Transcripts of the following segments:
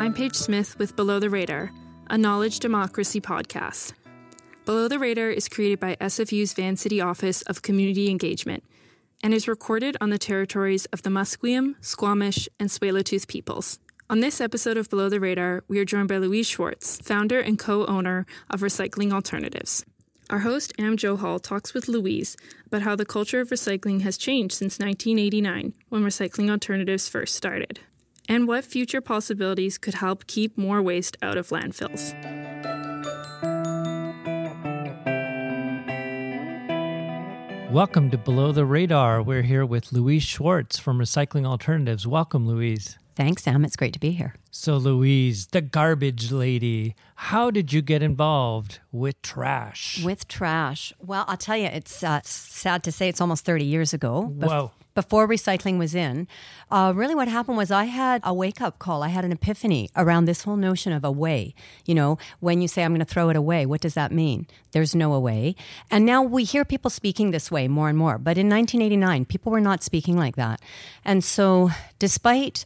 I'm Paige Smith with Below the Radar, a knowledge democracy podcast. Below the Radar is created by SFU's Vancity Office of Community Engagement and is recorded on the territories of the Musqueam, Squamish, and Tsleil-Waututh peoples. On this episode of Below the Radar, we are joined by Louise Schwartz, founder and co-owner of Recycling Alternatives. Our host, Am Johal, talks with Louise about how the culture of recycling has changed since 1989, when recycling alternatives first started, and what future possibilities could help keep more waste out of landfills. Welcome to Below the Radar. We're here with Louise Schwartz from Recycling Alternatives. Welcome, Louise. Thanks, Am. It's great to be here. So, Louise, the garbage lady, how did you get involved with trash? With trash. Well, I'll tell you, it's uh, sad to say it's almost 30 years ago. Bef- Whoa. Before recycling was in, uh, really what happened was I had a wake up call. I had an epiphany around this whole notion of away. You know, when you say, I'm going to throw it away, what does that mean? There's no away. And now we hear people speaking this way more and more. But in 1989, people were not speaking like that. And so, despite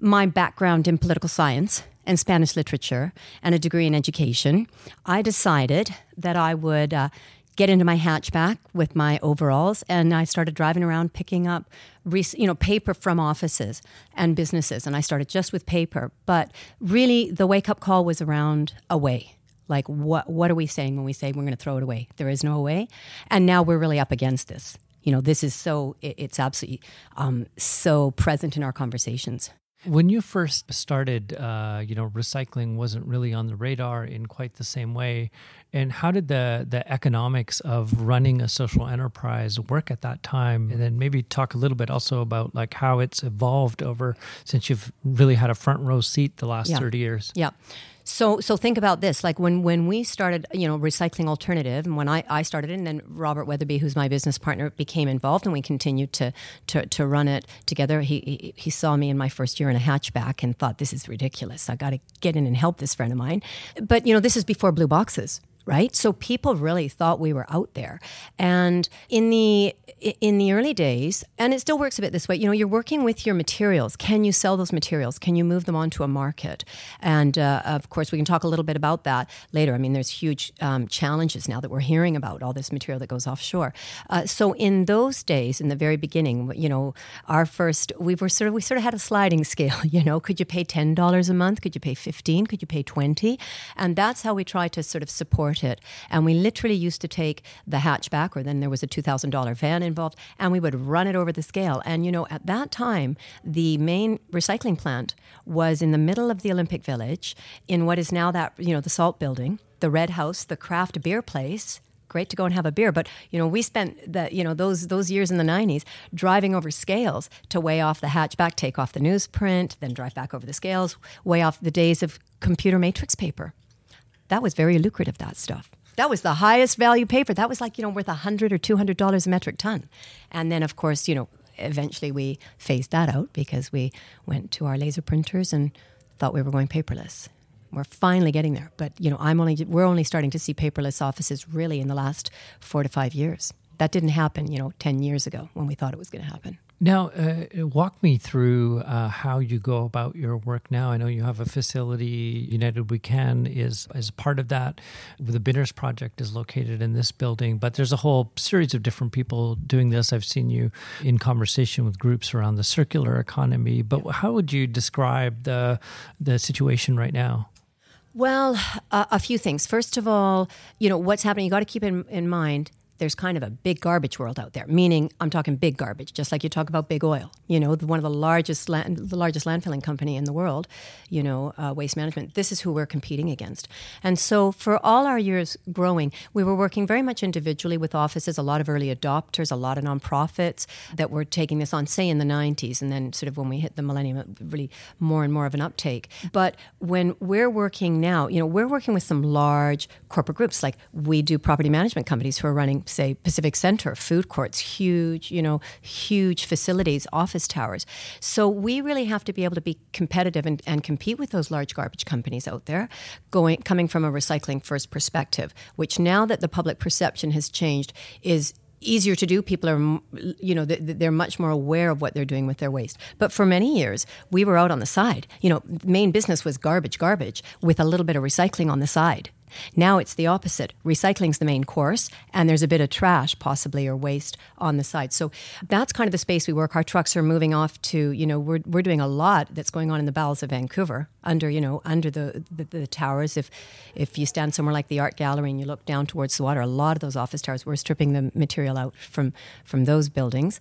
my background in political science and Spanish literature and a degree in education, I decided that I would uh, get into my hatchback with my overalls and I started driving around picking up you know paper from offices and businesses and I started just with paper. But really the wake up call was around away like what what are we saying when we say we're going to throw it away? There is no away and now we're really up against this. You know this is so it's absolutely um, so present in our conversations when you first started, uh, you know, recycling wasn't really on the radar in quite the same way. And how did the the economics of running a social enterprise work at that time? And then maybe talk a little bit also about like how it's evolved over since you've really had a front row seat the last yeah. thirty years. Yeah. So, so think about this. Like when, when we started, you know, recycling alternative, and when I, I started it, and then Robert Weatherby, who's my business partner, became involved, and we continued to to, to run it together. He, he, he saw me in my first year in a hatchback and thought, "This is ridiculous. I got to get in and help this friend of mine." But you know, this is before blue boxes right? So people really thought we were out there. And in the in the early days and it still works a bit this way you know you're working with your materials. Can you sell those materials? Can you move them onto a market? And uh, of course we can talk a little bit about that later. I mean there's huge um, challenges now that we're hearing about all this material that goes offshore. Uh, so in those days in the very beginning you know our first we were sort of we sort of had a sliding scale you know. Could you pay $10 a month? Could you pay 15 could you pay 20 and that's how we tried to sort of support it. And we literally used to take the hatchback, or then there was a $2,000 van involved, and we would run it over the scale. And, you know, at that time, the main recycling plant was in the middle of the Olympic Village in what is now that, you know, the salt building, the Red House, the craft beer place great to go and have a beer. But you know, we spent the you know those those years in the '90s driving over scales to weigh off the hatchback, take off the newsprint, then drive back over the scales, weigh off the days of computer matrix paper that was very lucrative, that stuff. That was the highest value paper. That was like, you know, worth a hundred or two hundred dollars a metric ton. And then of course, you know, eventually we phased that out because we went to our laser printers and thought we were going paperless. We're finally getting there. But you know, I'm only we're only starting to see paperless offices really in the last four to five years. That didn't happen, you know, ten years ago when we thought it was going to happen. Now, uh, walk me through uh, how you go about your work now. I know you have a facility. United We Can is is part of that. The Binners Project is located in this building, but there's a whole series of different people doing this. I've seen you in conversation with groups around the circular economy. But how would you describe the the situation right now? Well, uh, a few things. First of all, you know what's happening. You got to keep in, in mind there's kind of a big garbage world out there. Meaning, I'm talking big garbage, just like you talk about big oil. You know, the, one of the largest land, the largest landfilling company in the world. You know, uh, waste management. This is who we're competing against. And so, for all our years growing, we were working very much individually with offices. A lot of early adopters, a lot of nonprofits that were taking this on. Say in the 90s, and then sort of when we hit the millennium, really more and more of an uptake. But when we're working now, you know, we're working with some large corporate groups. Like we do property management companies who are running say Pacific Centre, food courts, huge, you know, huge facilities, office towers. So we really have to be able to be competitive and, and compete with those large garbage companies out there, going coming from a recycling first perspective, which now that the public perception has changed is easier to do. People are, you know, they're much more aware of what they're doing with their waste. But for many years, we were out on the side. You know, main business was garbage, garbage, with a little bit of recycling on the side. Now it's the opposite. Recycling's the main course, and there's a bit of trash, possibly, or waste on the side. So that's kind of the space we work. Our trucks are moving off to, you know, we're, we're doing a lot that's going on in the bowels of Vancouver, under, you know, under the, the, the towers. If, if you stand somewhere like the art gallery and you look down towards the water, a lot of those office towers, we're stripping the material out from, from those buildings.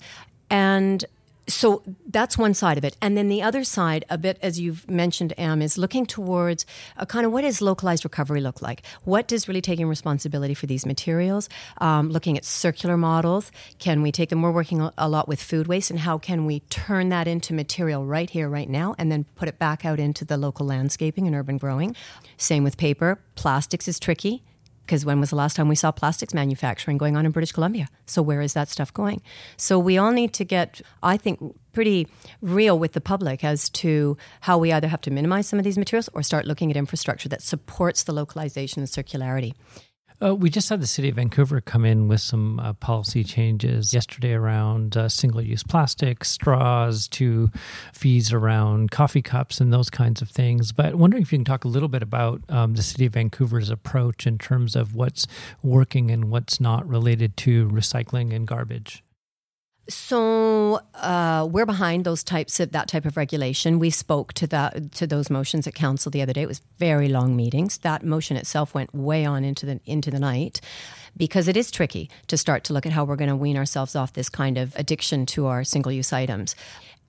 And so that's one side of it. And then the other side, a bit as you've mentioned, Am, is looking towards a kind of what does localized recovery look like? What does really taking responsibility for these materials? Um, looking at circular models. Can we take them? We're working a lot with food waste, and how can we turn that into material right here, right now, and then put it back out into the local landscaping and urban growing? Same with paper. Plastics is tricky because when was the last time we saw plastics manufacturing going on in British Columbia? So where is that stuff going? So we all need to get, I think, pretty real with the public as to how we either have to minimize some of these materials or start looking at infrastructure that supports the localization and circularity. Uh, we just had the city of Vancouver come in with some uh, policy changes yesterday around uh, single use plastic, straws, to fees around coffee cups and those kinds of things. But wondering if you can talk a little bit about um, the city of Vancouver's approach in terms of what's working and what's not related to recycling and garbage. So uh, we're behind those types of that type of regulation. We spoke to that to those motions at council the other day. It was very long meetings. That motion itself went way on into the into the night because it is tricky to start to look at how we're going to wean ourselves off this kind of addiction to our single use items.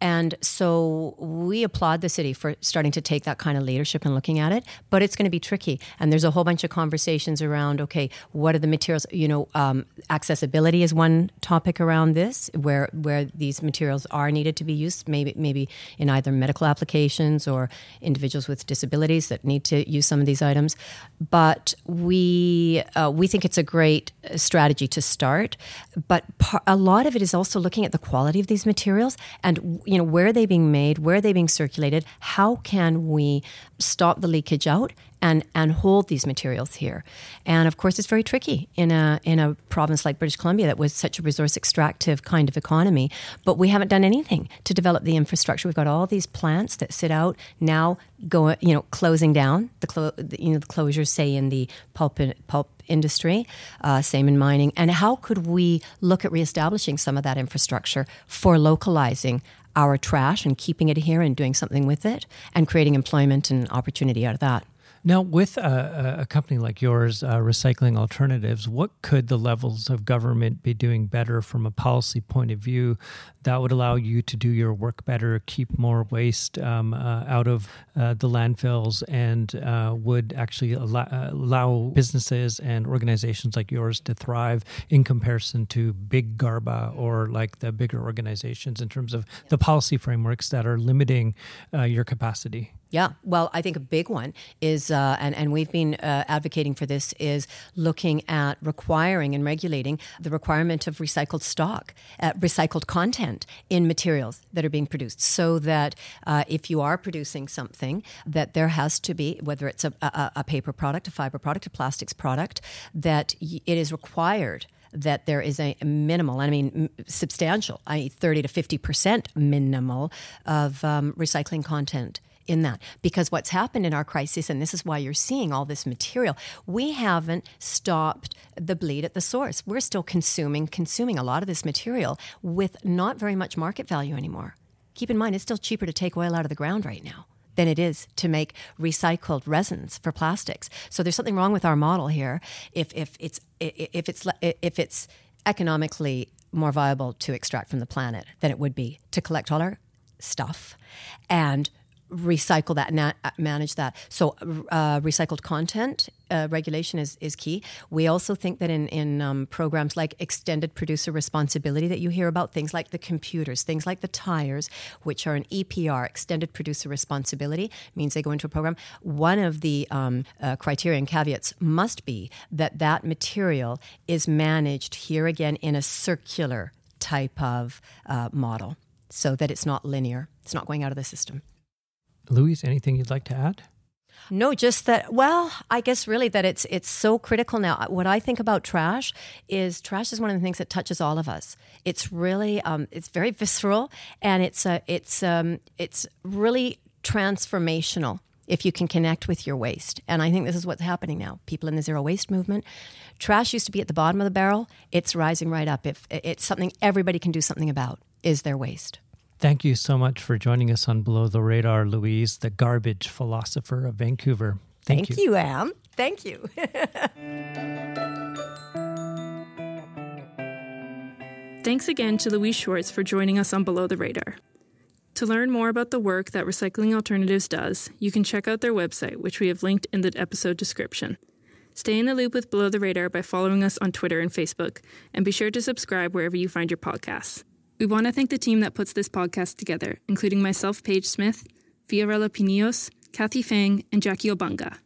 And so we applaud the city for starting to take that kind of leadership and looking at it, but it's going to be tricky. And there's a whole bunch of conversations around okay, what are the materials? You know, um, accessibility is one topic around this, where where these materials are needed to be used, maybe maybe in either medical applications or individuals with disabilities that need to use some of these items. But we uh, we think it's a great Uh, strategy to start. But par- a lot of it is also looking at the quality of these materials and you know, where are they being made? Where are they being circulated? How can we stop the leakage out and and hold these materials here. And of course, it's very tricky in a in a province like British Columbia that was such a resource extractive kind of economy. But we haven't done anything to develop the infrastructure. We've got all these plants that sit out now, go you know closing down. The, clo- you know the closures say in the pulp pulp industry, uh, same in mining. And how could we look at reestablishing some of that infrastructure for localizing our trash and keeping it here and doing something with it and creating employment and opportunity out of that. Now, with a, a company like yours, uh, Recycling Alternatives, what could the levels of government be doing better from a policy point of view that would allow you to do your work better, keep more waste um, uh, out of uh, the landfills, and uh, would actually allow, uh, allow, businesses and organizations like yours to thrive in comparison to big Garba or like the bigger organizations in terms of the policy frameworks that are limiting uh, your capacity? Yeah, well, I think a big one is, uh, and, and we've been uh, advocating for this, is looking at requiring and regulating the requirement of recycled stock, uh, recycled content in materials that are being produced, so that uh, if you are producing something, that there has to be, whether it's a, a, a paper product, a fiber product, a plastics product, that it is required that there is a minimal, I mean substantial, I mean 30 to 50% minimal of um, recycling content in that. Because what's happened in our crisis and this is why you're seeing all this material we haven't stopped the bleed at the source. We're still consuming consuming a lot of this material with not very much market value anymore. Keep in mind it's still cheaper to take oil out of the ground right now than it is to make recycled resins for plastics. So there's something wrong with our model here. If if it's if it's if it's economically more viable to extract from the planet than it would be to collect all our stuff. And recycle that and uh, manage that. So, uh, recycled content uh, regulation is, is key. We also think that in, in um, programs like extended producer responsibility that you hear about, things like the computers, things like the tires, which are an EPR, extended producer responsibility, means they go into a program. One of the um, uh, criteria and caveats must be that that material is managed here again in a circular type of uh, model so that it's not linear, it's not going out of the system. Louise, anything you'd like to add? No, just that. Well, I guess really that it's it's so critical now. What I think about trash is trash is one of the things that touches all of us. It's really um, it's very visceral and it's a, it's um, it's really transformational if you can connect with your waste. And I think this is what's happening now. People in the zero waste movement, trash used to be at the bottom of the barrel. It's rising right up. If it's something everybody can do something about is their waste. Thank you so much for joining us on Below the Radar, Louise, the garbage philosopher of Vancouver. Thank, Thank you. you, Am. Thank you. Thanks again to Louise Schwartz for joining us on Below the Radar. To learn more about the work that Recycling Alternatives does, you can check out their website, which we have linked in the episode description. Stay in the loop with Below the Radar by following us on Twitter and Facebook, and be sure to subscribe wherever you find your podcasts. We want to thank the team that puts this podcast together, including myself, Paige Smith, Fiorella Pinillos, Kathy Fang, and Jackie Obanga.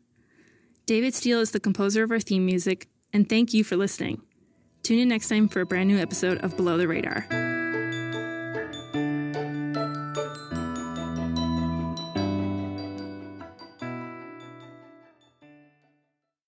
David Steele is the composer of our theme music, and thank you for listening. Tune in next time for a brand new episode of Below the Radar.